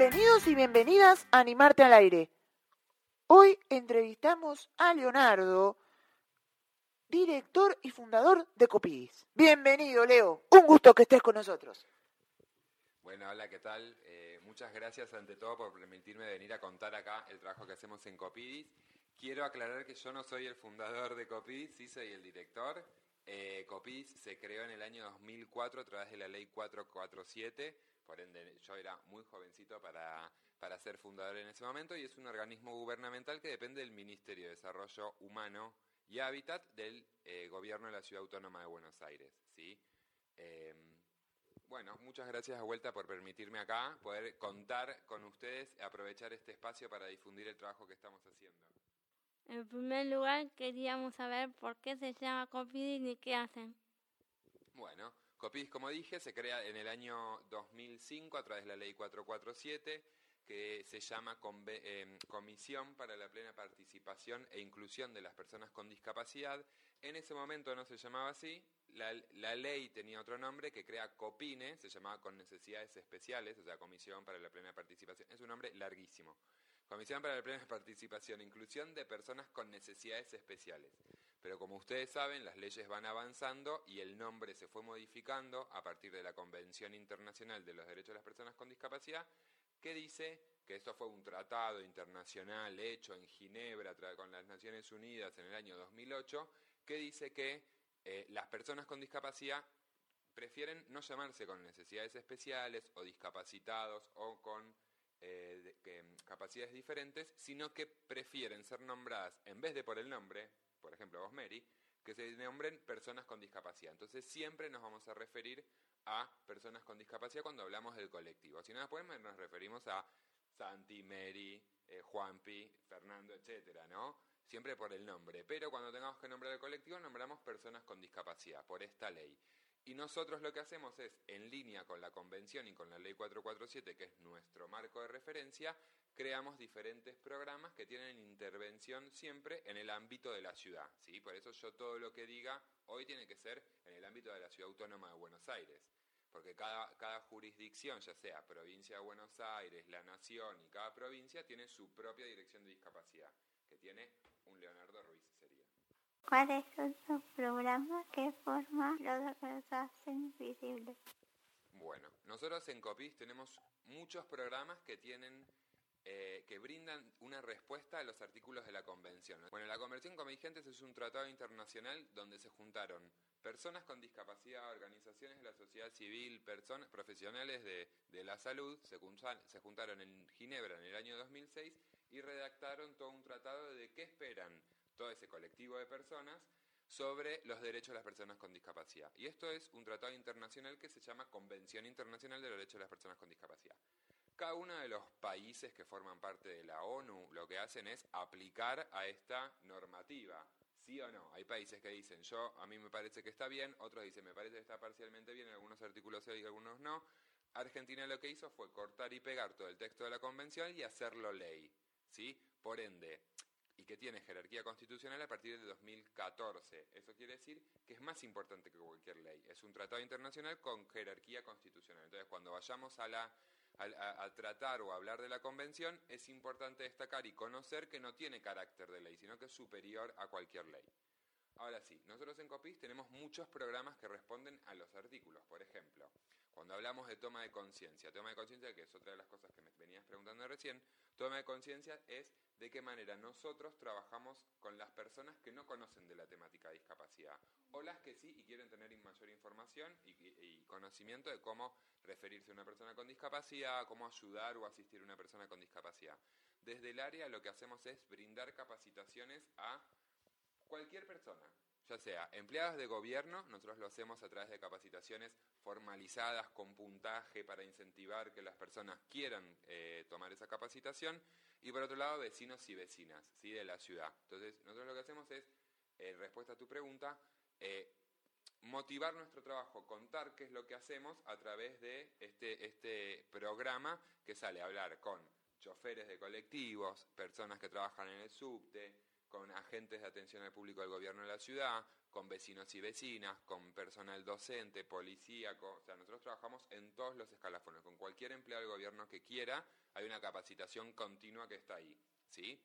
Bienvenidos y bienvenidas a Animarte al Aire. Hoy entrevistamos a Leonardo, director y fundador de Copidis. Bienvenido, Leo. Un gusto que estés con nosotros. Bueno, hola, ¿qué tal? Eh, muchas gracias ante todo por permitirme venir a contar acá el trabajo que hacemos en Copidis. Quiero aclarar que yo no soy el fundador de Copidis, sí soy el director. Eh, Copidis se creó en el año 2004 a través de la ley 447 por ende yo era muy jovencito para, para ser fundador en ese momento y es un organismo gubernamental que depende del Ministerio de Desarrollo Humano y Hábitat del eh, Gobierno de la Ciudad Autónoma de Buenos Aires. ¿sí? Em, bueno, muchas gracias a vuelta por permitirme acá poder contar con ustedes y aprovechar este espacio para difundir el trabajo que estamos haciendo. En primer lugar, queríamos saber por qué se llama Copidis y qué hacen. Bueno, COPIS, como dije, se crea en el año 2005 a través de la ley 447, que se llama eh, Comisión para la Plena Participación e Inclusión de las Personas con Discapacidad. En ese momento no se llamaba así, la, la, ley tenía otro nombre que crea COPINE, se llamaba con necesidades especiales, o sea, Comisión para la Plena Participación. Es un nombre larguísimo. Comisión para la Plena Participación e Inclusión de Personas con Necesidades Especiales. Pero como ustedes saben, las leyes van avanzando y el nombre se fue modificando a partir de la Convención Internacional de los Derechos de las Personas con Discapacidad, que dice que esto fue un tratado internacional hecho en Ginebra con las Naciones Unidas en el año 2008, que dice que eh, las personas con discapacidad prefieren no llamarse con necesidades especiales o discapacitados o con eh, capacidades diferentes, sino que prefieren ser nombradas, en vez de por el nombre, por ejemplo vos Mary, que se nombren personas con discapacidad. Entonces siempre nos vamos a referir a personas con discapacidad cuando hablamos del colectivo. Si no después nos referimos a Santi, Mary, eh, Juanpi, Fernando, etcétera, ¿no? Siempre por el nombre. Pero cuando tengamos que nombrar el colectivo, nombramos personas con discapacidad, por esta ley. Y nosotros lo que hacemos es, en línea con la convención y con la ley 447, que es nuestro marco de referencia, creamos diferentes programas que tienen intervención siempre en el ámbito de la ciudad. ¿sí? Por eso yo todo lo que diga hoy tiene que ser en el ámbito de la Ciudad Autónoma de Buenos Aires. Porque cada, cada jurisdicción, ya sea provincia de Buenos Aires, la nación y cada provincia, tiene su propia dirección de discapacidad, que tiene un Leonardo Ruiz sería. ¿Cuáles son los programas que forman los que hacen visibles? Bueno, nosotros en COPIS tenemos muchos programas que tienen eh, que brindan una respuesta a los artículos de la Convención. Bueno, la Convención Convergentes es un tratado internacional donde se juntaron personas con discapacidad, organizaciones de la sociedad civil, personas profesionales de, la salud, se, se juntaron en Ginebra en el año 2006 y redactaron todo un tratado de qué esperan todo ese colectivo de personas sobre los derechos de las personas con discapacidad. Y esto es un tratado internacional que se llama Convención Internacional de los Derechos de las Personas con Discapacidad. Cada uno de los países que forman parte de la ONU lo que hacen es aplicar a esta normativa. ¿Sí o no? Hay países que dicen, yo, a mí me parece que está bien, otros dicen, me parece que está parcialmente bien, en algunos artículos sí y algunos no. Argentina lo que hizo fue cortar y pegar todo el texto de la convención y hacerlo ley. ¿Sí? Por ende, y que tiene jerarquía constitucional a partir de 2014. Eso quiere decir que es más importante que cualquier ley. Es un tratado internacional con jerarquía constitucional. Entonces, cuando vayamos a la a, tratar o hablar de la convención, es importante destacar y conocer que no tiene carácter de ley, sino que es superior a cualquier ley. Ahora sí, nosotros en COPIS tenemos muchos programas que responden a los artículos. Por ejemplo, cuando hablamos de toma de conciencia, toma de conciencia, que es otra de las cosas que me venías preguntando recién, toma de conciencia es de qué manera nosotros trabajamos con las personas que no conocen de la temática de discapacidad, o las que sí y quieren tener mayor información y, y conocimiento de cómo referirse a una persona con discapacidad, cómo ayudar o asistir a una persona con discapacidad. Desde el área lo que hacemos es brindar capacitaciones a cualquier persona, ya sea empleados de gobierno, nosotros lo hacemos a través de capacitaciones formalizadas con puntaje para incentivar que las personas quieran eh, tomar esa capacitación, y por otro lado vecinos y vecinas ¿sí? de la ciudad. Entonces, nosotros lo que hacemos es, en respuesta a tu pregunta, eh, motivar nuestro trabajo, contar qué es lo que hacemos a través de este, este programa que sale a hablar con choferes de colectivos, personas que trabajan en el subte, con agentes de atención al público del gobierno de la ciudad, con vecinos y vecinas, con personal docente, policíaco, o sea, nosotros trabajamos en todos los escalafones, con cualquier empleado del gobierno que quiera, hay una capacitación continua que está ahí, ¿sí?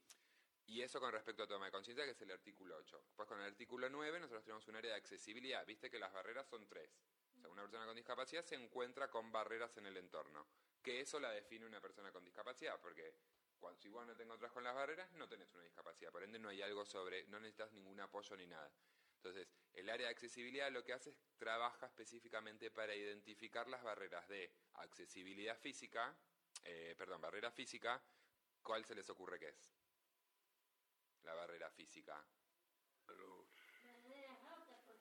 Y eso con respecto a toma de conciencia, que es el artículo 8. Pues con el artículo 9 nosotros tenemos un área de accesibilidad, viste que las barreras son tres. O sea, una persona con discapacidad se encuentra con barreras en el entorno, que eso la define una persona con discapacidad, porque cuando, si vos no te encontrás con las barreras, no tenés una discapacidad, por ende no hay algo sobre, no necesitas ningún apoyo ni nada. Entonces, el área de accesibilidad lo que hace es trabaja específicamente para identificar las barreras de accesibilidad física, eh, perdón, barrera física, ¿cuál se les ocurre que es? La barrera física.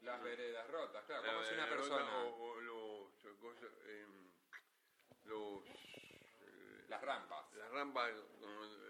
Las veredas rotas, claro. ¿Cómo es una persona? O, los, los, eh, Las rampas. las rampas,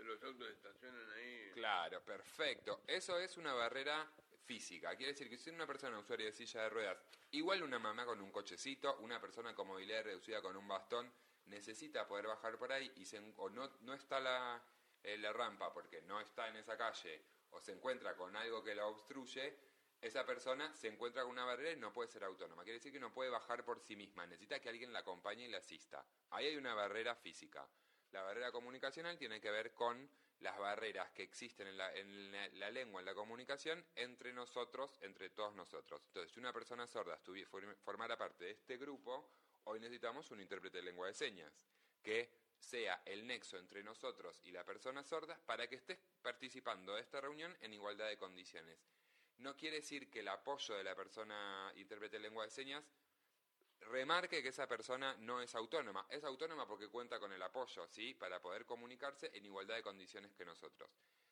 los autos estacionan ahí. Claro, perfecto. Eso es una barrera física. Quiere decir que si una persona usuaria de silla de ruedas, igual una mamá con un cochecito, una persona con movilidad reducida con un bastón, necesita poder bajar por ahí y se, o no, no está la, eh, la rampa porque no está en esa calle o se encuentra con algo que la obstruye, esa persona se encuentra con una barrera y no puede ser autónoma. Quiere decir que no puede bajar por sí misma, necesita que alguien la acompañe y la asista. Ahí hay una barrera física. La barrera comunicacional tiene que ver con las barreras que existen en la, en la- la lengua, en la comunicación, entre nosotros, entre todos nosotros. Entonces, si una persona sorda estuvi- form- formara parte de este grupo, hoy necesitamos un intérprete de lengua de señas, que sea el nexo entre nosotros y la persona sorda para que estés participando de esta reunión en igualdad de condiciones. No quiere decir que el apoyo de la persona intérprete de lengua de señas remarque que esa persona no es autónoma. Es autónoma porque cuenta con el apoyo, ¿sí? Para poder comunicarse en igualdad de condiciones que nosotros.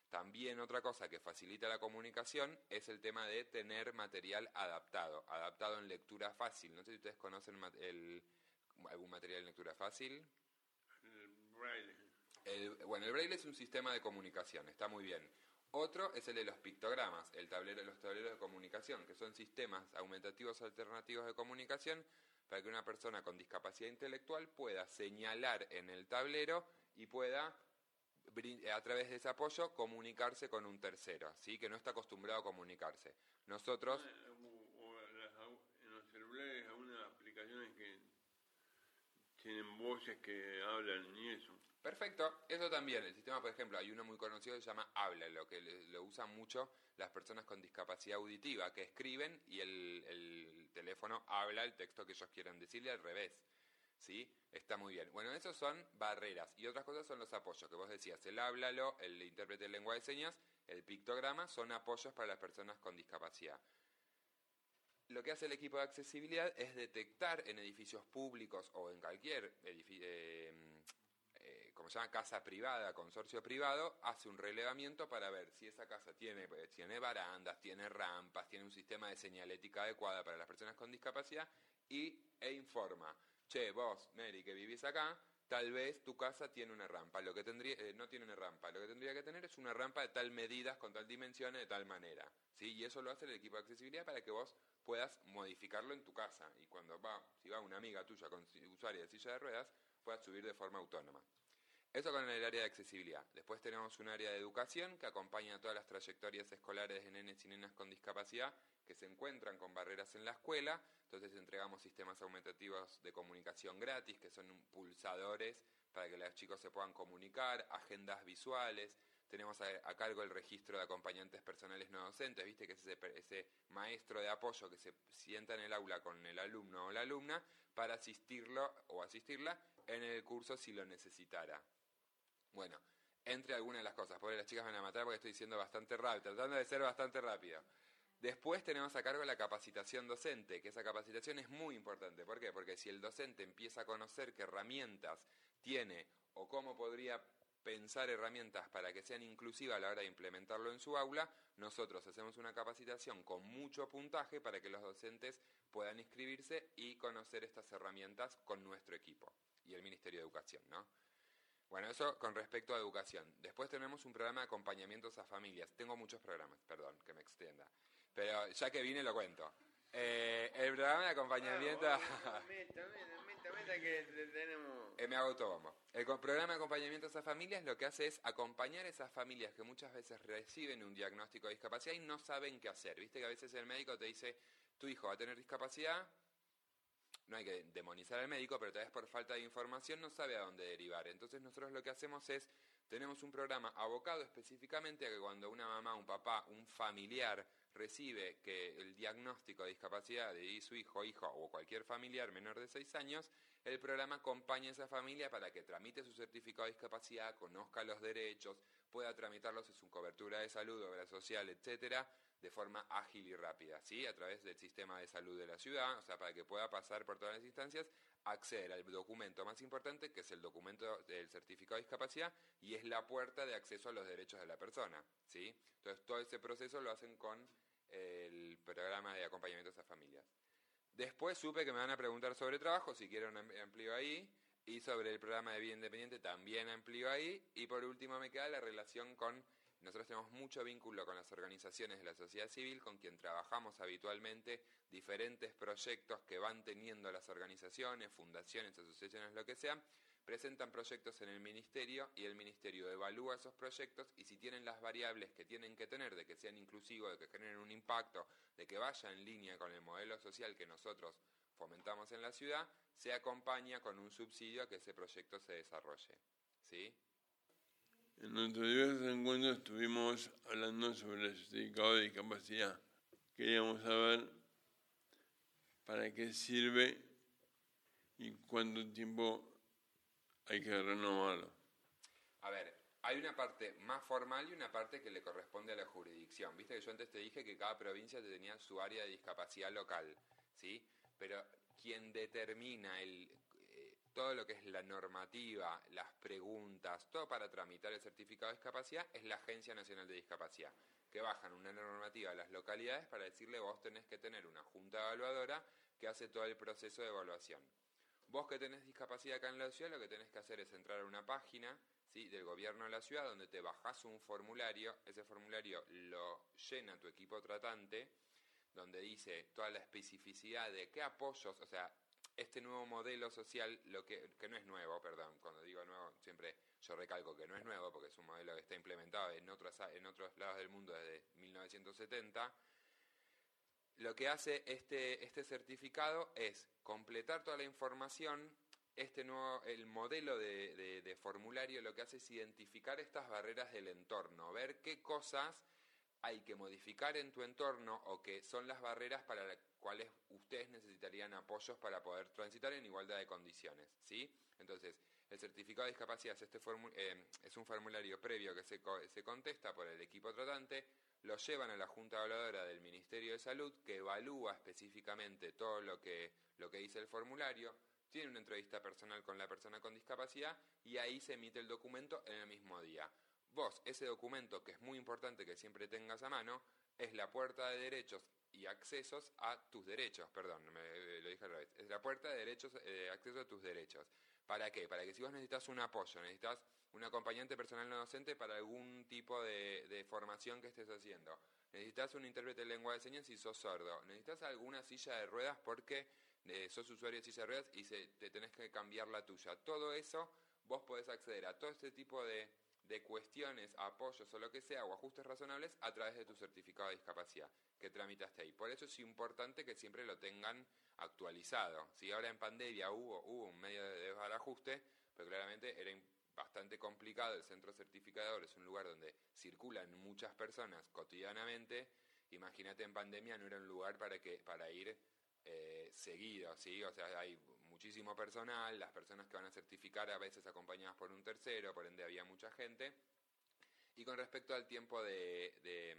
También otra cosa que facilita la comunicación es el tema de tener material adaptado, adaptado en lectura fácil. No sé si ustedes conocen el- algún material en lectura fácil. El braille. El- bueno, el braille es un sistema de comunicación, está muy bien. Otro es el de los pictogramas, el tablero, los tableros de comunicación, que son sistemas aumentativos alternativos de comunicación para que una persona con discapacidad intelectual pueda señalar en el tablero y pueda a través de ese apoyo comunicarse con un tercero, ¿sí? que no está acostumbrado a comunicarse. Nosotros Ah, o- las en los celulares algunas aplicaciones que tienen voces que hablan y eso. Perfecto, eso también. El sistema, por ejemplo, hay uno muy conocido que se llama Habla, lo que lo usan mucho las personas con discapacidad auditiva, que escriben y el, el teléfono habla el texto que ellos quieran decirle al revés. ¿Sí? Está muy bien. Bueno, esos son barreras. Y otras cosas son los apoyos, que vos decías, el háblalo, el intérprete de lengua de señas, el pictograma, son apoyos para las personas con discapacidad. Lo que hace el equipo de accesibilidad es detectar en edificios públicos o en cualquier edificio, eh, como se llama, casa privada, consorcio privado, hace un relevamiento para ver si esa casa tiene, eh, tiene barandas, tiene rampas, tiene un sistema de señalética adecuada para las personas con discapacidad y, e informa, che, vos, Mary, que vivís acá, tal vez tu casa tiene una rampa, lo que tendría, eh, no tiene una rampa, lo que tendría que tener es una rampa de tal medidas, con tal dimensiones, de tal manera, ¿sí? Y eso lo hace el equipo de accesibilidad para que vos puedas modificarlo en tu casa y cuando va, si va una amiga tuya con usuaria de silla de ruedas, puedas subir de forma autónoma. Eso con el área de accesibilidad. Después tenemos un área de educación que acompaña todas las trayectorias escolares de nenes y nenas con discapacidad que se encuentran con barreras en la escuela. Entonces entregamos sistemas aumentativos de comunicación gratis, que son pulsadores para que los chicos se puedan comunicar, agendas visuales. Tenemos a, a cargo el registro de acompañantes personales no docentes, viste que es ese, ese maestro de apoyo que se sienta en el aula con el alumno o la alumna para asistirlo o asistirla en el curso si lo necesitara. Bueno, entre algunas de las cosas, porque las chicas van a matar porque estoy diciendo bastante rápido, tratando de ser bastante rápido. Después tenemos a cargo la capacitación docente, que esa capacitación es muy importante. ¿Por qué? Porque si el docente empieza a conocer qué herramientas tiene o cómo podría pensar herramientas para que sean inclusivas a la hora de implementarlo en su aula, nosotros hacemos una capacitación con mucho puntaje para que los docentes puedan inscribirse y conocer estas herramientas con nuestro equipo y el Ministerio de Educación, ¿no? Bueno, eso con respecto a educación. Después tenemos un programa de acompañamientos a familias. Tengo muchos programas, perdón, que me extienda. Pero ya que vine lo cuento. Eh, el programa de acompañamiento... Meta, meta, meta que te- tenemos. Eh, me hago autobombo. El programa de acompañamiento a esas familias lo que hace es acompañar a esas familias que muchas veces reciben un diagnóstico de discapacidad y no saben qué hacer. Viste que a veces el médico te dice, tu hijo va a tener discapacidad, no hay que demonizar al médico, pero tal vez por falta de información no sabe a dónde derivar. Entonces nosotros lo que hacemos es, tenemos un programa abocado específicamente a que cuando una mamá, un papá, un familiar recibe que el diagnóstico de discapacidad de su hijo, hijo o cualquier familiar menor de 6 años, el programa acompaña a esa familia para que tramite su certificado de discapacidad, conozca los derechos, pueda tramitarlos en su cobertura de salud, obra social, etcétera, de forma ágil y rápida, ¿sí? A través del sistema de salud de la ciudad, o sea, para que pueda pasar por todas las instancias, acceder al documento más importante, que es el documento del certificado de discapacidad, y es la puerta de acceso a los derechos de la persona, ¿sí? Entonces, todo ese proceso lo hacen con el programa de acompañamiento a esas familias. Después supe que me van a preguntar sobre trabajo, si am- amplio ahí, y sobre el programa de vida independiente también amplio ahí, y por último me queda la relación con, nosotros tenemos mucho vínculo con las organizaciones de la sociedad civil, con quien trabajamos habitualmente, diferentes proyectos que van teniendo las organizaciones, fundaciones, asociaciones, lo que sea, presentan proyectos en el ministerio y el ministerio evalúa esos proyectos y si tienen las variables que tienen que tener, de que sean inclusivos, de que generen un impacto, de que vaya en línea con el modelo social que nosotros fomentamos en la ciudad, se acompaña con un subsidio a que ese proyecto se desarrolle. ¿Sí? En nuestros diversos encuentros estuvimos hablando sobre el certificado de discapacidad. Queríamos saber para qué sirve y cuánto tiempo hay que renovarlo. A ver, hay una parte más formal y una parte que le corresponde a la jurisdicción. Viste que yo antes te dije que cada provincia tenía su área de discapacidad local, ¿sí? Pero quien determina el, todo lo que es la normativa, las preguntas, todo para tramitar el certificado de discapacidad es la Agencia Nacional de Discapacidad, que bajan una normativa a las localidades para decirle vos tenés que tener una junta evaluadora que hace todo el proceso de evaluación. Vos que tenés discapacidad acá en la ciudad, lo que tenés que hacer es entrar a una página ¿sí? del gobierno de la ciudad donde te bajás un formulario, ese formulario lo llena tu equipo tratante, donde dice toda la especificidad de qué apoyos, o sea, este nuevo modelo social, lo que, que no es nuevo, perdón, cuando digo nuevo, siempre yo recalco que no es nuevo, porque es un modelo que está implementado en otros, en otros lados del mundo desde 1970, lo que hace este, este certificado es completar toda la información. Este nuevo, el modelo de, de- de formulario lo que hace es identificar estas barreras del entorno, ver qué cosas hay que modificar en tu entorno o que son las barreras para las cuales ustedes necesitarían apoyos para poder transitar en igualdad de condiciones, ¿sí? Entonces, el certificado de discapacidad es, este eh, es un formulario previo que se, co- se contesta por el equipo tratante, lo llevan a la Junta Evaluadora del Ministerio de Salud, que evalúa específicamente todo lo que, lo que dice el formulario, tiene una entrevista personal con la persona con discapacidad y ahí se emite el documento en el mismo día. Vos, ese documento que es muy importante que siempre tengas a mano, es la puerta de derechos y accesos a tus derechos, perdón, me, lo dije al revés, es la puerta de derechos, eh, acceso a tus derechos. ¿Para qué? Para que si vos necesitas un apoyo, necesitas un acompañante personal no docente para algún tipo de, de formación que estés haciendo, necesitas un intérprete de lengua de señas si sos sordo, necesitas alguna silla de ruedas porque eh, sos usuario de silla de ruedas y se, te tenés que cambiar la tuya. Todo eso, vos podés acceder a todo este tipo de, de cuestiones, apoyos o lo que sea, o ajustes razonables a través de tu certificado de discapacidad que tramitaste ahí. Por eso es importante que siempre lo tengan actualizado. Si ahora en pandemia hubo, hubo un medio de desbarajuste, pero claramente era bastante complicado. El centro certificador es un lugar donde circulan muchas personas cotidianamente. Imagínate en pandemia no era un lugar para que para ir eh, seguido, ¿sí? O sea, hay muchísimo personal, las personas que van a certificar a veces acompañadas por un tercero, por ende había mucha gente. Y con respecto al tiempo de,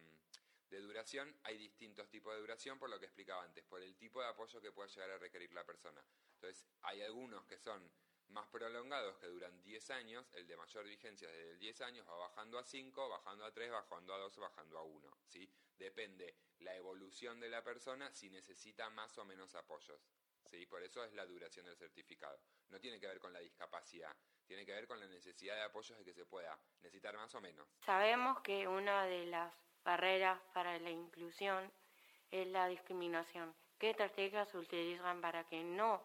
duración, hay distintos tipos de duración, por lo que explicaba antes, por el tipo de apoyo que pueda llegar a requerir la persona. Entonces, hay algunos que son más prolongados, que duran 10 años, el de mayor vigencia es de 10 años, va bajando a 5, bajando a 3, bajando a 2, bajando a 1, ¿sí? Depende la evolución de la persona si necesita más o menos apoyos, ¿sí? Por eso es la duración del certificado. No tiene que ver con la discapacidad, tiene que ver con la necesidad de apoyos de que se pueda necesitar más o menos. Sabemos que una de las barreras para la inclusión es la discriminación. ¿Qué estrategias se utilizan para que no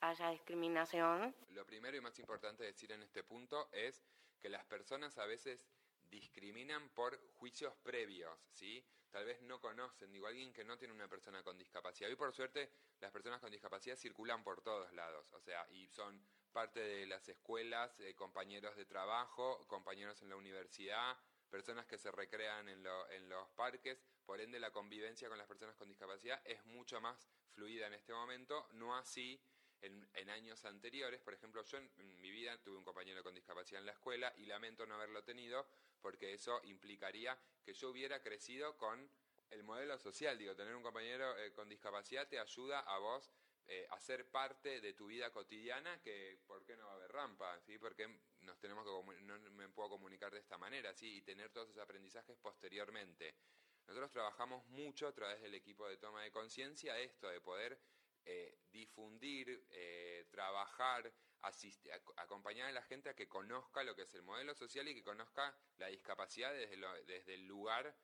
haya discriminación? Lo primero y más importante decir en este punto es que las personas a veces discriminan por juicios previos, ¿sí? Tal vez no conocen, digo, alguien que no tiene una persona con discapacidad. Hoy, por suerte, las personas con discapacidad circulan por todos lados, o sea, y son parte de las escuelas, eh, compañeros de trabajo, compañeros en la universidad, personas que se recrean en, en los parques, por ende la convivencia con las personas con discapacidad es mucho más fluida en este momento, no así en, años anteriores. Por ejemplo, yo en, mi vida tuve un compañero con discapacidad en la escuela y lamento no haberlo tenido porque eso implicaría que yo hubiera crecido con el modelo social. Digo, tener un compañero eh, con discapacidad te ayuda a vos eh, a ser parte de tu vida cotidiana que, ¿por qué no va a haber rampa? ¿sí? Porque nos tenemos que no me puedo comunicar de esta manera y tener todos esos aprendizajes posteriormente. Nosotros trabajamos mucho a través del equipo de toma de conciencia esto, de poder eh, difundir, trabajar, acompañar a la gente a que conozca lo que es el modelo social y que conozca la discapacidad desde, desde el lugar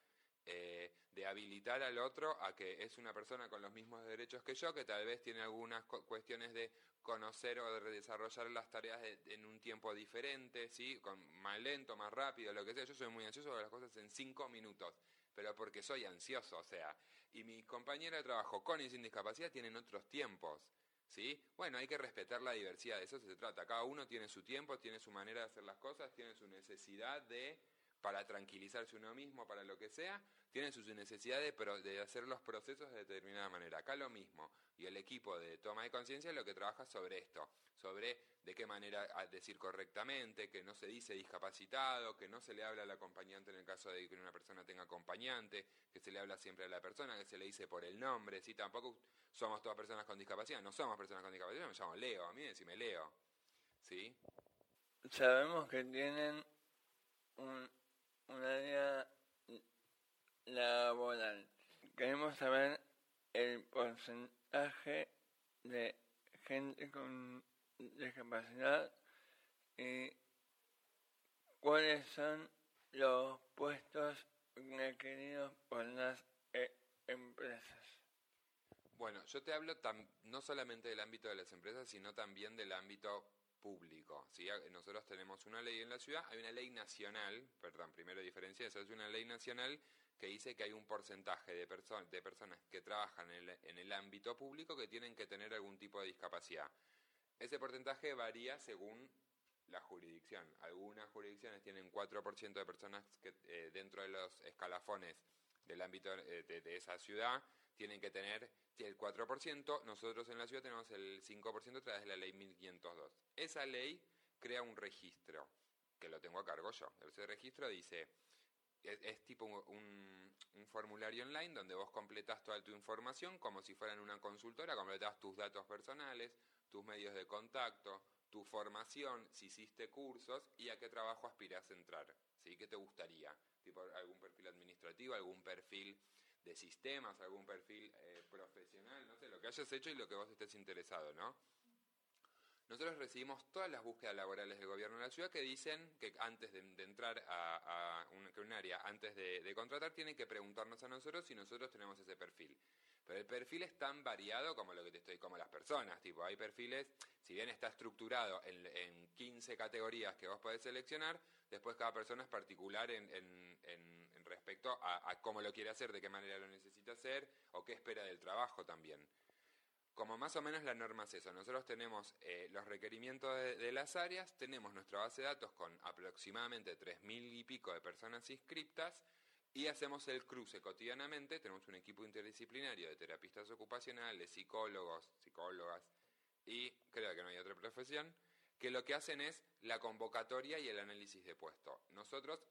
eh, de habilitar al otro a que es una persona con los mismos derechos que yo, que tal vez tiene algunas cuestiones de conocer o de desarrollar las tareas en un tiempo diferente, ¿sí? Con, más lento, más rápido, lo que sea. Yo soy muy ansioso de las cosas en cinco minutos, pero porque soy ansioso, o sea, y mi compañera de trabajo con y sin discapacidad tienen otros tiempos. ¿Sí? Bueno, hay que respetar la diversidad, de eso se trata. Cada uno tiene su tiempo, tiene su manera de hacer las cosas, tiene su necesidad de, para tranquilizarse uno mismo, para lo que sea, tiene su necesidad de, de hacer los procesos de determinada manera. Acá lo mismo. Y el equipo de toma de conciencia es lo que trabaja sobre esto, sobre de qué manera decir correctamente, que no se dice discapacitado, que no se le habla al acompañante en el caso de que una persona tenga acompañante, que se le habla siempre a la persona, que se le dice por el nombre, ¿sí? Tampoco somos todas personas con discapacidad, no somos personas con discapacidad, me llamo Leo, a mí decime Leo, ¿sí? Sabemos que tienen un, una área laboral. Queremos saber el porcentaje de gente con discapacidad y cuáles son los puestos requeridos por las eh, empresas. Bueno, yo te hablo no solamente del ámbito de las empresas, sino también del ámbito público. ¿sí? Nosotros tenemos una ley en la ciudad, hay una ley nacional, perdón, primero diferencia, esa es una ley nacional que dice que hay un porcentaje de, de personas que trabajan en el ámbito público que tienen que tener algún tipo de discapacidad. Ese porcentaje varía según la jurisdicción. Algunas jurisdicciones tienen 4% de personas que eh, dentro de los escalafones del ámbito eh, de, esa ciudad tienen que tener el 4%, nosotros en la ciudad tenemos el 5% a través de la ley 1502. Esa ley crea un registro, que lo tengo a cargo yo. Ese registro dice, es, tipo un, formulario online donde vos completas toda tu información como si fuera en una consultora, completas tus datos personales, tus medios de contacto, tu formación, si hiciste cursos y a qué trabajo aspiras a entrar. ¿sí? ¿Qué te gustaría? ¿Tipo algún perfil administrativo, algún perfil de sistemas, algún perfil eh, profesional? No sé, lo que hayas hecho y lo que vos estés interesado, ¿no? Nosotros recibimos todas las búsquedas laborales del gobierno de la ciudad que dicen que antes de, entrar a, un, área, antes de, contratar, tienen que preguntarnos a nosotros si nosotros tenemos ese perfil. Pero el perfil es tan variado como lo que te estoy, como las personas. Tipo, hay perfiles, si bien está estructurado en, en 15 categorías que vos podés seleccionar, después cada persona es particular en, respecto a, cómo lo quiere hacer, de qué manera lo necesita hacer o qué espera del trabajo también. Como más o menos la norma es eso, nosotros tenemos eh, los requerimientos de, las áreas, tenemos nuestra base de datos con aproximadamente 3.000 y pico de personas inscriptas y hacemos el cruce cotidianamente, tenemos un equipo interdisciplinario de terapistas ocupacionales, psicólogos, psicólogas y creo que no hay otra profesión, que lo que hacen es la convocatoria y el análisis de puesto. Nosotros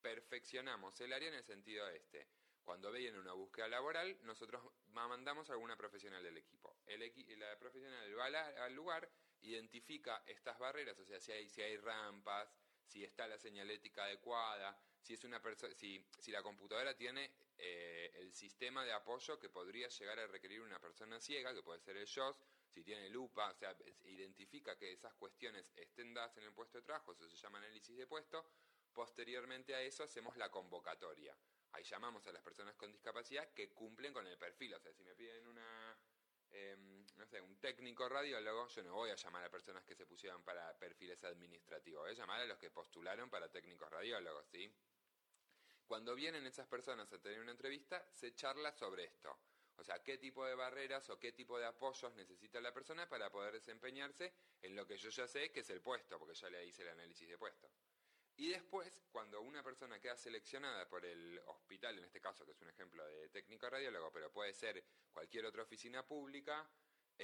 perfeccionamos el área en el sentido este. Cuando viene una búsqueda laboral, nosotros mandamos a alguna profesional del equipo. El la profesional va al lugar, identifica estas barreras, o sea, si hay, si hay rampas, si está la señalética adecuada, si, es una si, si la computadora tiene eh, el sistema de apoyo que podría llegar a requerir una persona ciega, que puede ser el JOS, si tiene lupa, o sea, identifica que esas cuestiones estén dadas en el puesto de trabajo, eso se llama análisis de puesto, posteriormente a eso hacemos la convocatoria. Ahí llamamos a las personas con discapacidad que cumplen con el perfil, o sea, si me piden una em, no sé, un técnico radiólogo, yo no voy a llamar a personas que se pusieron para perfiles administrativos, voy a llamar a los que postularon para técnicos radiólogos, ¿sí? Cuando vienen esas personas a tener una entrevista, se charla sobre esto. O sea, qué tipo de barreras o qué tipo de apoyos necesita la persona para poder desempeñarse en lo que yo ya sé que es el puesto, porque ya le hice el análisis de puesto. Y después, cuando una persona queda seleccionada por el hospital, en este caso, que es un ejemplo de técnico radiólogo, pero puede ser cualquier otra oficina pública,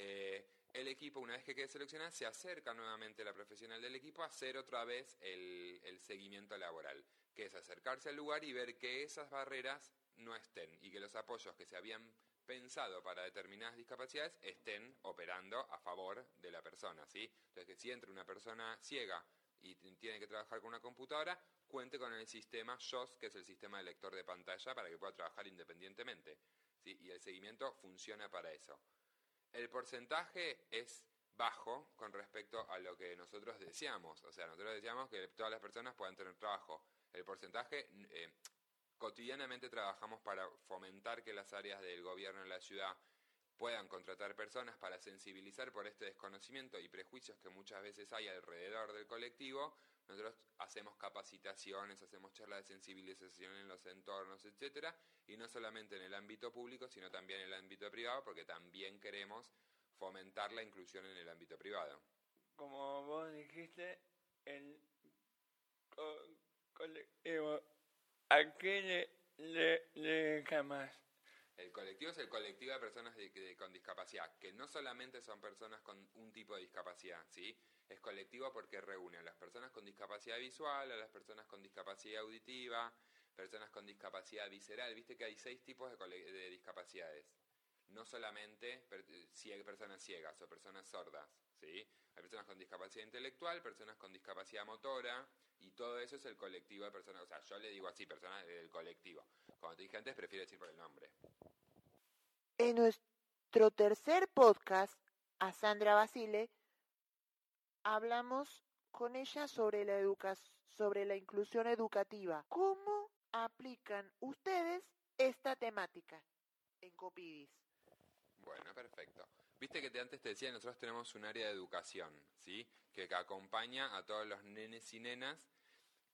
eh, el equipo, una vez que quede seleccionada, se acerca nuevamente a la profesional del equipo a hacer otra vez el, seguimiento laboral, que es acercarse al lugar y ver que esas barreras no estén y que los apoyos que se habían pensado para determinadas discapacidades estén operando a favor de la persona, ¿sí? Entonces, que si entra una persona ciega y tiene que trabajar con una computadora, cuente con el sistema JOS, que es el sistema de lector de pantalla, para que pueda trabajar independientemente. ¿sí? Y el seguimiento funciona para eso. El porcentaje es bajo con respecto a lo que nosotros deseamos. O sea, nosotros deseamos que todas las personas puedan tener trabajo. El porcentaje, eh, cotidianamente trabajamos para fomentar que las áreas del gobierno en la ciudad puedan contratar personas para sensibilizar por este desconocimiento y prejuicios que muchas veces hay alrededor del colectivo, nosotros hacemos capacitaciones, hacemos charlas de sensibilización en los entornos, etcétera, y no solamente en el ámbito público, sino también en el ámbito privado, porque también queremos fomentar la inclusión en el ámbito privado. Como vos dijiste, el colectivo, ¿a qué le, le, llamas? El colectivo es el colectivo de personas con discapacidad, que no solamente son personas con un tipo de discapacidad, ¿sí? Es colectivo porque reúne a las personas con discapacidad visual, a las personas con discapacidad auditiva, personas con discapacidad visceral. Viste que hay seis tipos de, de discapacidades. No solamente personas ciegas o personas sordas, ¿sí? Hay personas con discapacidad intelectual, personas con discapacidad motora, y todo eso es el colectivo de personas. O sea, yo le digo así, personas del colectivo. Como te dije antes, prefiero decir por el nombre. En nuestro tercer podcast, a Sandra Basile, hablamos con ella sobre la inclusión educativa. ¿Cómo aplican ustedes esta temática en Copidis? Bueno, perfecto. Viste que antes te decía, nosotros tenemos un área de educación, ¿sí? Que acompaña a todos los nenes y nenas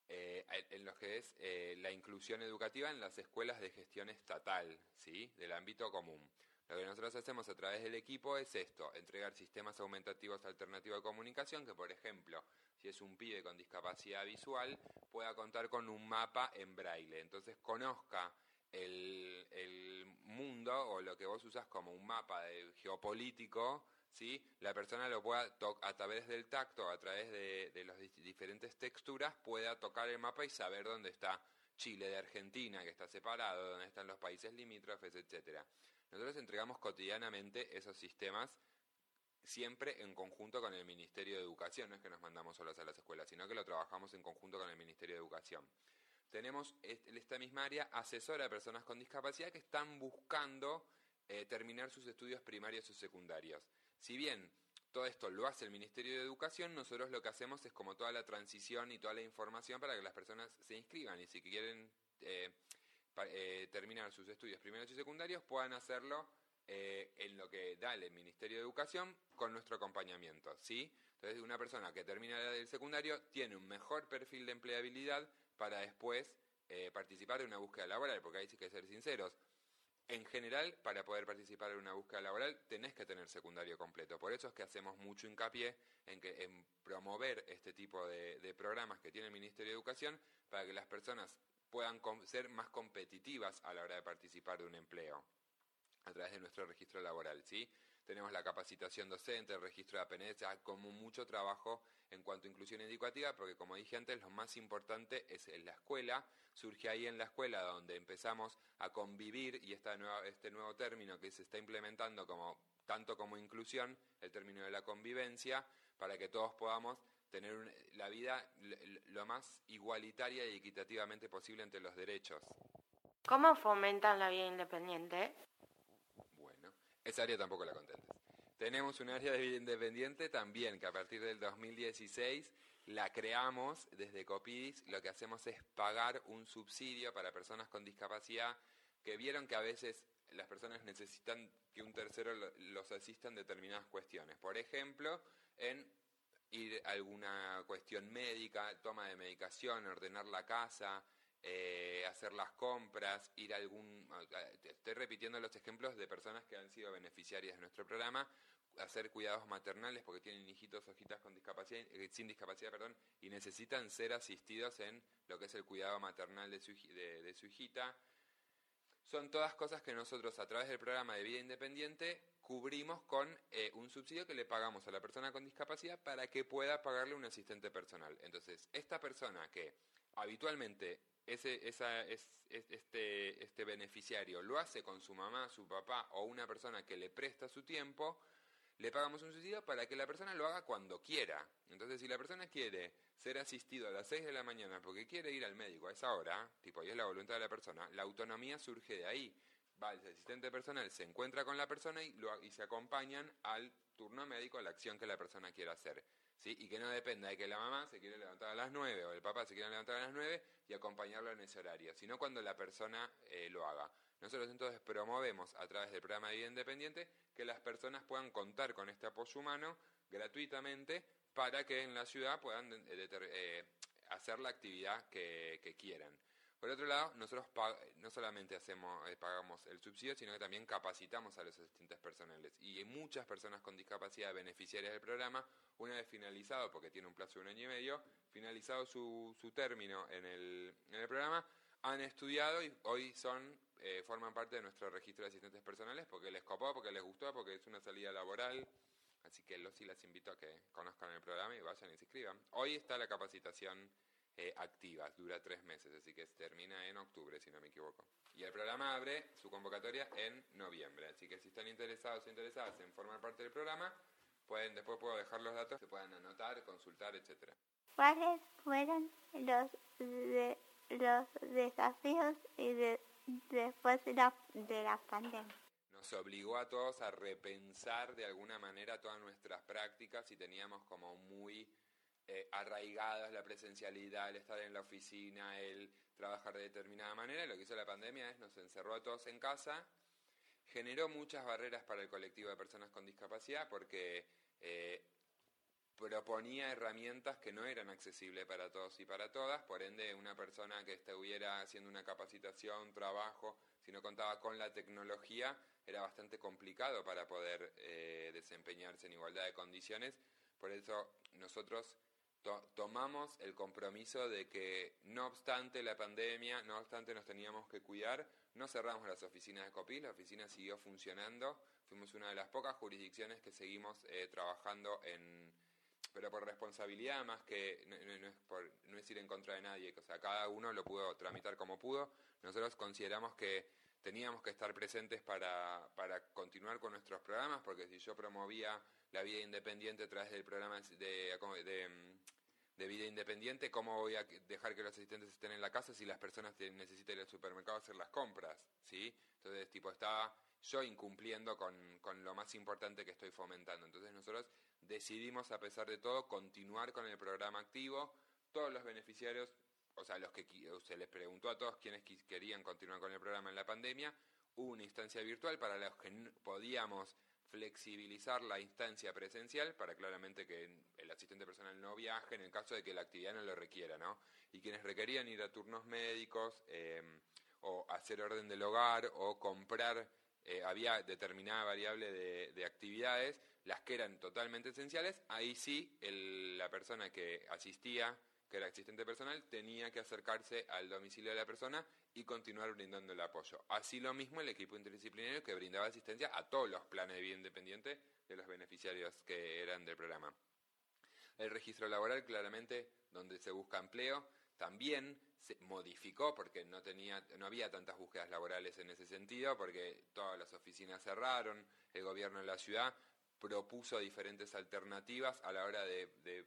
eh, en lo que es eh, la inclusión educativa en las escuelas de gestión estatal, ¿sí? Del ámbito común. Lo que nosotros hacemos a través del equipo es esto, entregar sistemas aumentativos alternativos de comunicación que, por ejemplo, si es un pibe con discapacidad visual, pueda contar con un mapa en braille. Entonces conozca el, mundo o lo que vos usas como un mapa geopolítico, ¿sí? la persona lo pueda, a través del tacto, a través de, de las diferentes texturas, pueda tocar el mapa y saber dónde está Chile de Argentina, que está separado, dónde están los países limítrofes, etcétera. Nosotros entregamos cotidianamente esos sistemas siempre en conjunto con el Ministerio de Educación, no es que nos mandamos solos a las escuelas, sino que lo trabajamos en conjunto con el Ministerio de Educación. Tenemos en esta misma área asesora a personas con discapacidad que están buscando eh, terminar sus estudios primarios o secundarios. Si bien todo esto lo hace el Ministerio de Educación, nosotros lo que hacemos es como toda la transición y toda la información para que las personas se inscriban y si quieren eh, eh, terminar sus estudios primarios y secundarios puedan hacerlo eh, en lo que da el Ministerio de Educación con nuestro acompañamiento, ¿sí? Entonces, una persona que termina el secundario tiene un mejor perfil de empleabilidad para después eh, participar de una búsqueda laboral, porque hay que ser sinceros. En general, para poder participar en una búsqueda laboral, tenés que tener secundario completo. Por eso es que hacemos mucho hincapié en, que, en promover este tipo de programas que tiene el Ministerio de Educación para que las personas puedan ser más competitivas a la hora de participar de un empleo a través de nuestro registro laboral, ¿sí? Tenemos la capacitación docente, el registro de APNS, como mucho trabajo en cuanto a inclusión educativa, porque como dije antes, lo más importante es en la escuela, surge ahí en la escuela donde empezamos a convivir y esta nueva, este nuevo término que se está implementando como tanto como inclusión, el término de la convivencia, para que todos podamos tener la vida lo más igualitaria y equitativamente posible entre los derechos. ¿Cómo fomentan la vida independiente? Bueno, esa área tampoco la contentes. Tenemos un área de vida independiente también, que a partir del 2016 la creamos desde Copidis. Lo que hacemos es pagar un subsidio para personas con discapacidad que vieron que a veces las personas necesitan que un tercero lo- los asista en determinadas cuestiones. Por ejemplo, en ir a alguna cuestión médica, toma de medicación, ordenar la casa, eh, hacer las compras, ir a algún... Estoy repitiendo los ejemplos de personas que han sido beneficiarias de nuestro programa, hacer cuidados maternales porque tienen hijitos o hijitas con discapacidad, eh, sin discapacidad, perdón, y necesitan ser asistidos en lo que es el cuidado maternal de su, de su hijita. Son todas cosas que nosotros a través del programa de vida independiente cubrimos con eh, un subsidio que le pagamos a la persona con discapacidad para que pueda pagarle un asistente personal. Entonces, esta persona que habitualmente ese, esa, es, es- este, este beneficiario lo hace con su mamá, su papá o una persona que le presta su tiempo, le pagamos un subsidio para que la persona lo haga cuando quiera. Entonces, si la persona quiere ser asistido a las 6 de la mañana porque quiere ir al médico a esa hora, tipo, y es la voluntad de la persona, la autonomía surge de ahí. Va el asistente personal, se encuentra con la persona y, lo- y se acompañan al turno médico, a la acción que la persona quiera hacer. Y que no dependa de que la mamá se quiere levantar a las 9 o el papá se quiere levantar a las 9 y acompañarlo en ese horario, sino cuando la persona eh, lo haga. Nosotros entonces promovemos a través del programa de vida independiente que las personas puedan contar con este apoyo humano gratuitamente para que en la ciudad puedan eh, eh, hacer la actividad que quieran. Por otro lado, nosotros no solamente hacemos, eh, pagamos el subsidio, sino que también capacitamos a los asistentes personales. Y hay muchas personas con discapacidad beneficiarias del programa, una vez finalizado, porque tiene un plazo de un año y medio, finalizado su, su término en el, en el programa, han estudiado y hoy son eh, forman parte de nuestro registro de asistentes personales porque les copó, porque les gustó, porque es una salida laboral. Así que los y las invito a que conozcan el programa y vayan y se inscriban. Hoy está la capacitación eh, activa, dura tres meses, así que termina en octubre, si no me equivoco. Y el programa abre su convocatoria en noviembre, así que si están interesados o interesadas en formar parte del programa, pueden después puedo dejar los datos, se puedan anotar, consultar, etcétera. ¿Cuáles fueron los, de- los desafíos y de- después de la, de la pandemia? nos obligó a todos a repensar de alguna manera todas nuestras prácticas y teníamos como muy eh, arraigadas la presencialidad, el estar en la oficina, el trabajar de determinada manera. Lo que hizo la pandemia es nos encerró a todos en casa, generó muchas barreras para el colectivo de personas con discapacidad porque eh, proponía herramientas que no eran accesibles para todos y para todas, por ende una persona que estuviera haciendo una capacitación, trabajo, si no contaba con la tecnología, era bastante complicado para poder eh, desempeñarse en igualdad de condiciones. Por eso nosotros to- tomamos el compromiso de que no obstante la pandemia, no obstante nos teníamos que cuidar, no cerramos las oficinas de COPI, la oficina siguió funcionando, fuimos una de las pocas jurisdicciones que seguimos eh, trabajando en, pero por responsabilidad más que no, es ir en contra de nadie, o sea, cada uno lo pudo tramitar como pudo. Nosotros consideramos que teníamos que estar presentes para, para continuar con nuestros programas, porque si yo promovía la vida independiente a través del programa de, de vida independiente, ¿cómo voy a dejar que los asistentes estén en la casa si las personas necesitan ir al supermercado a hacer las compras? ¿sí? Entonces, tipo, estaba yo incumpliendo con, con lo más importante que estoy fomentando. Entonces nosotros decidimos, a pesar de todo, continuar con el programa activo. Todos los beneficiarios, o sea, los que se les preguntó a todos quienes querían continuar con el programa en la pandemia, hubo una instancia virtual para los que podíamos flexibilizar la instancia presencial para claramente que el asistente personal no viaje en el caso de que la actividad no lo requiera, ¿no? Y quienes requerían ir a turnos médicos eh, o hacer orden del hogar o comprar, eh, había determinada variable de, de actividades, las que eran totalmente esenciales, ahí sí la persona que asistía, que era asistente personal, tenía que acercarse al domicilio de la persona y continuar brindando el apoyo. Así lo mismo el equipo interdisciplinario que brindaba asistencia a todos los planes de vida independiente de los beneficiarios que eran del programa. El registro laboral, claramente, donde se busca empleo, también se modificó porque no, tenía, no había tantas búsquedas laborales en ese sentido, porque todas las oficinas cerraron, el gobierno de la ciudad propuso diferentes alternativas a la hora de,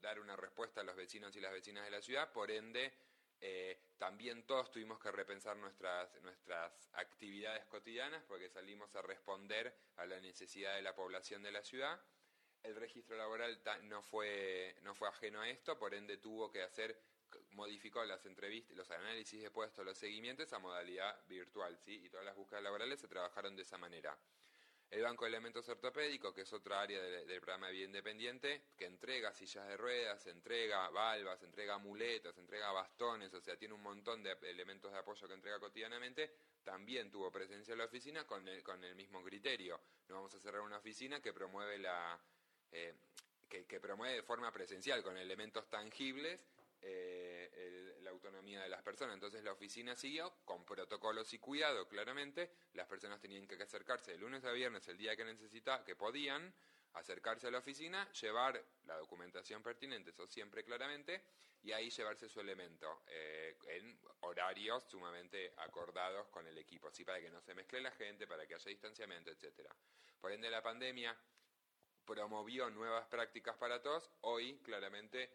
dar una respuesta a los vecinos y las vecinas de la ciudad, por ende, eh, también todos tuvimos que repensar nuestras, nuestras actividades cotidianas porque salimos a responder a la necesidad de la población de la ciudad. El registro laboral no fue, no fue ajeno a esto, por ende tuvo que hacer modificó las entrevistas, los análisis de puestos, los seguimientos a modalidad virtual, ¿sí? Y todas las búsquedas laborales se trabajaron de esa manera. El Banco de Elementos Ortopédicos, que es otra área de- del programa Vida Independiente, que entrega sillas de ruedas, entrega valvas, entrega muletas, entrega bastones, o sea, tiene un montón de elementos de apoyo que entrega cotidianamente, también tuvo presencia en la oficina con el, con el mismo criterio. No vamos a cerrar una oficina que promueve la... eh, que, promueve de forma presencial, con elementos tangibles, eh, la autonomía de las personas. Entonces la oficina siguió con protocolos y cuidado, claramente. Las personas tenían que acercarse de lunes a viernes, el día que necesitaban, que podían, acercarse a la oficina, llevar la documentación pertinente, eso siempre claramente, y ahí llevarse su elemento eh, en horarios sumamente acordados con el equipo, así para que no se mezcle la gente, para que haya distanciamiento, etcétera. Por ende, la pandemia promovió nuevas prácticas para todos. Hoy, claramente,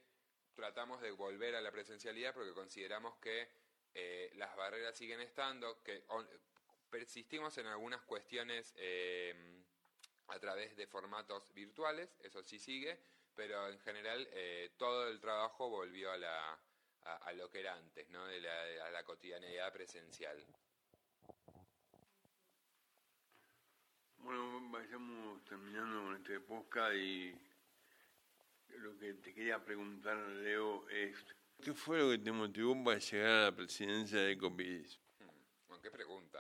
tratamos de volver a la presencialidad porque consideramos que eh, las barreras siguen estando, que persistimos en algunas cuestiones eh, a través de formatos virtuales, eso sí sigue, pero en general eh, todo el trabajo volvió a, la, a, lo que era antes, ¿no? a la cotidianidad presencial. Bueno, vayamos terminando con este podcast y lo que te quería preguntar, Leo, es ¿qué fue lo que te motivó para llegar a la presidencia de Copidis? Bueno, qué pregunta.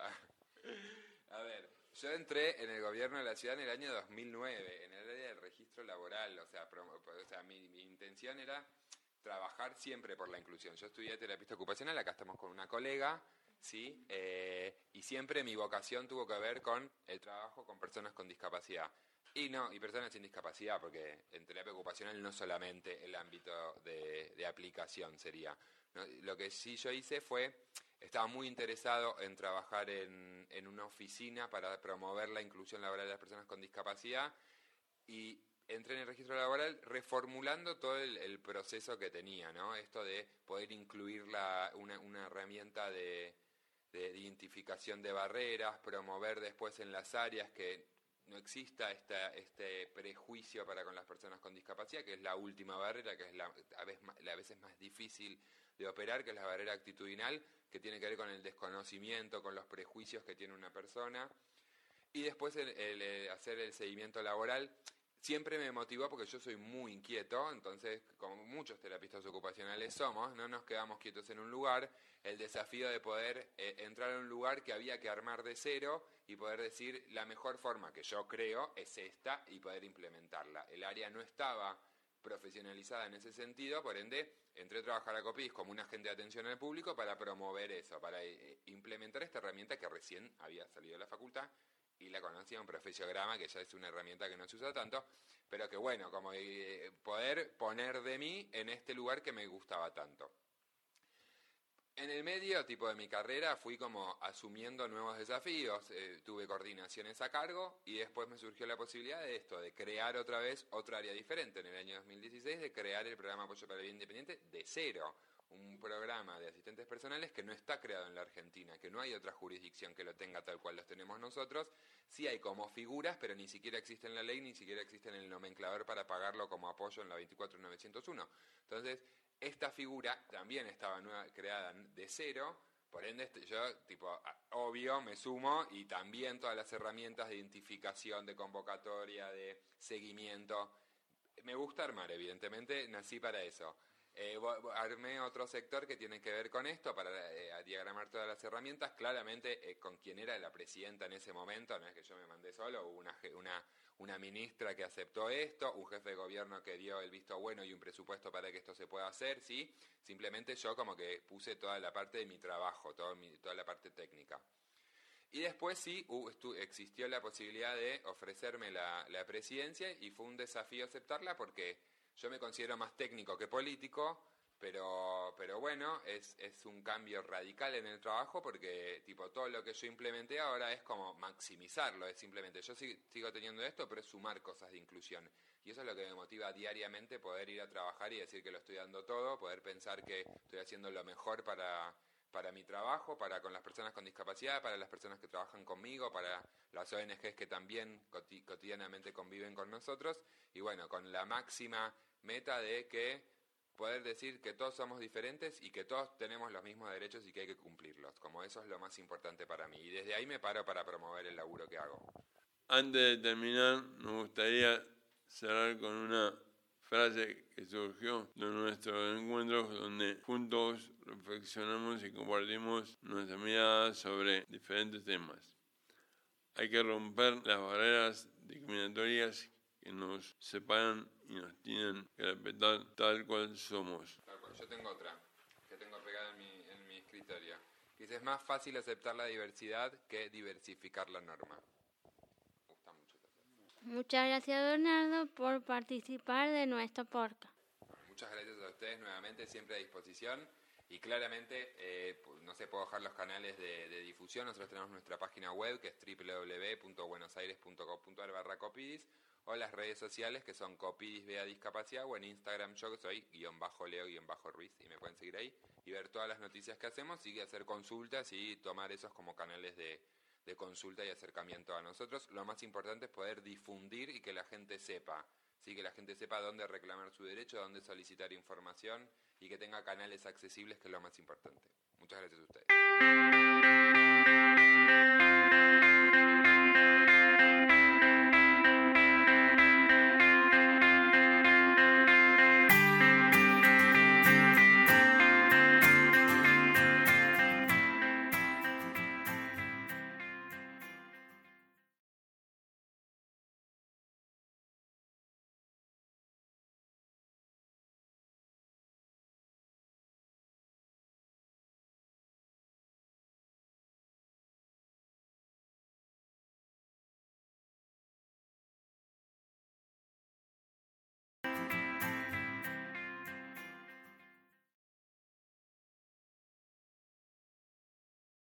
A ver, yo entré en el gobierno de la ciudad en el año 2009, en el área del registro laboral. O sea, promo- o sea mi, mi intención era trabajar siempre por la inclusión. Yo estudié terapista ocupacional, acá estamos con una colega, ¿sí? Eh, y siempre mi vocación tuvo que ver con el trabajo con personas con discapacidad. Y no, y personas sin discapacidad, porque en terapia ocupacional no solamente el ámbito de, de aplicación sería. ¿no? Lo que sí yo hice fue, estaba muy interesado en trabajar en, en una oficina para promover la inclusión laboral de las personas con discapacidad y entré en el registro laboral reformulando todo el, el proceso que tenía, ¿no? Esto de poder incluir la- una, una herramienta de, de identificación de barreras, promover después en las áreas que no exista esta, este prejuicio para con las personas con discapacidad, que es la última barrera, que es la a veces, la veces más difícil de operar, que es la barrera actitudinal, que tiene que ver con el desconocimiento, con los prejuicios que tiene una persona. Y después el, hacer el seguimiento laboral siempre me motivó porque yo soy muy inquieto, entonces como muchos terapistas ocupacionales somos, no nos quedamos quietos en un lugar, el desafío de poder eh, entrar a un lugar que había que armar de cero y poder decir la mejor forma que yo creo es esta y poder implementarla. El área no estaba profesionalizada en ese sentido, por ende entré a trabajar a Copis como un agente de atención al público para promover eso, para eh, implementar esta herramienta que recién había salido de la facultad y la conocía un profesiograma, que ya es una herramienta que no se usa tanto, pero que bueno, como eh, poder poner de mí en este lugar que me gustaba tanto. En el medio, tipo de mi carrera, fui como asumiendo nuevos desafíos, eh, tuve coordinaciones a cargo y después me surgió la posibilidad de esto, de crear otra vez otra área diferente en el año 2016, de crear el programa Apoyo para el Bien Independiente de cero, un programa de asistentes personales que no está creado en la Argentina, que no hay otra jurisdicción que lo tenga tal cual los tenemos nosotros, sí hay como figuras, pero ni siquiera existe en la ley, ni siquiera existe en el nomenclador para pagarlo como apoyo en la 24901. Entonces, esta figura también estaba nueva, creada de cero, por ende este- yo, tipo, obvio, me sumo y también todas las herramientas de identificación, de convocatoria, de seguimiento. Me gusta armar, evidentemente, nací para eso. Eh, armé otro sector que tiene que ver con esto para eh, diagramar todas las herramientas. Claramente, eh, con quien era la presidenta en ese momento, no es que yo me mandé solo, hubo una, una, ministra que aceptó esto, un jefe de gobierno que dio el visto bueno y un presupuesto para que esto se pueda hacer, ¿sí? Simplemente yo como que puse toda la parte de mi trabajo, todo toda la parte técnica. Y después sí existió la posibilidad de ofrecerme la, la presidencia y fue un desafío aceptarla porque yo me considero más técnico que político, pero, pero bueno, es, es un cambio radical en el trabajo porque tipo todo lo que yo implementé ahora es como maximizarlo, es simplemente yo sig- sigo teniendo esto, pero es sumar cosas de inclusión. Y eso es lo que me motiva diariamente poder ir a trabajar y decir que lo estoy dando todo, poder pensar que estoy haciendo lo mejor para, para mi trabajo, para con las personas con discapacidad, para las personas que trabajan conmigo, para las ONGs que también coti- cotidianamente conviven con nosotros y bueno, con la máxima meta de que poder decir que todos somos diferentes y que todos tenemos los mismos derechos y que hay que cumplirlos. Como eso es lo más importante para mí. Y desde ahí me paro para promover el laburo que hago. Antes de terminar, me gustaría cerrar con una frase que surgió de nuestros encuentros donde juntos reflexionamos y compartimos nuestra mirada sobre diferentes temas. Hay que romper las barreras discriminatorias que nos separan y nos tienen que respetar tal cual somos. Yo tengo otra, que tengo pegada en mi, en mi escritorio. Dice, es más fácil aceptar la diversidad que diversificar la norma. Muchas gracias, Donaldo, por participar de nuestro podcast. Muchas gracias a ustedes nuevamente, siempre a disposición. Y claramente, eh, no sé, puedo dejar los canales de, de, difusión. Nosotros tenemos nuestra página web que es www.buenosaires.gov.ar barra copidis o las redes sociales que son Copidis Vea Discapacidad o en Instagram yo que soy guion bajo Leo guion bajo Ruiz y me pueden seguir ahí y ver todas las noticias que hacemos y hacer consultas y tomar esos como canales de, de consulta y acercamiento a nosotros. Lo más importante es poder difundir y que la gente sepa, ¿sí? que la gente sepa dónde reclamar su derecho, dónde solicitar información y que tenga canales accesibles, que es lo más importante. Muchas gracias a ustedes.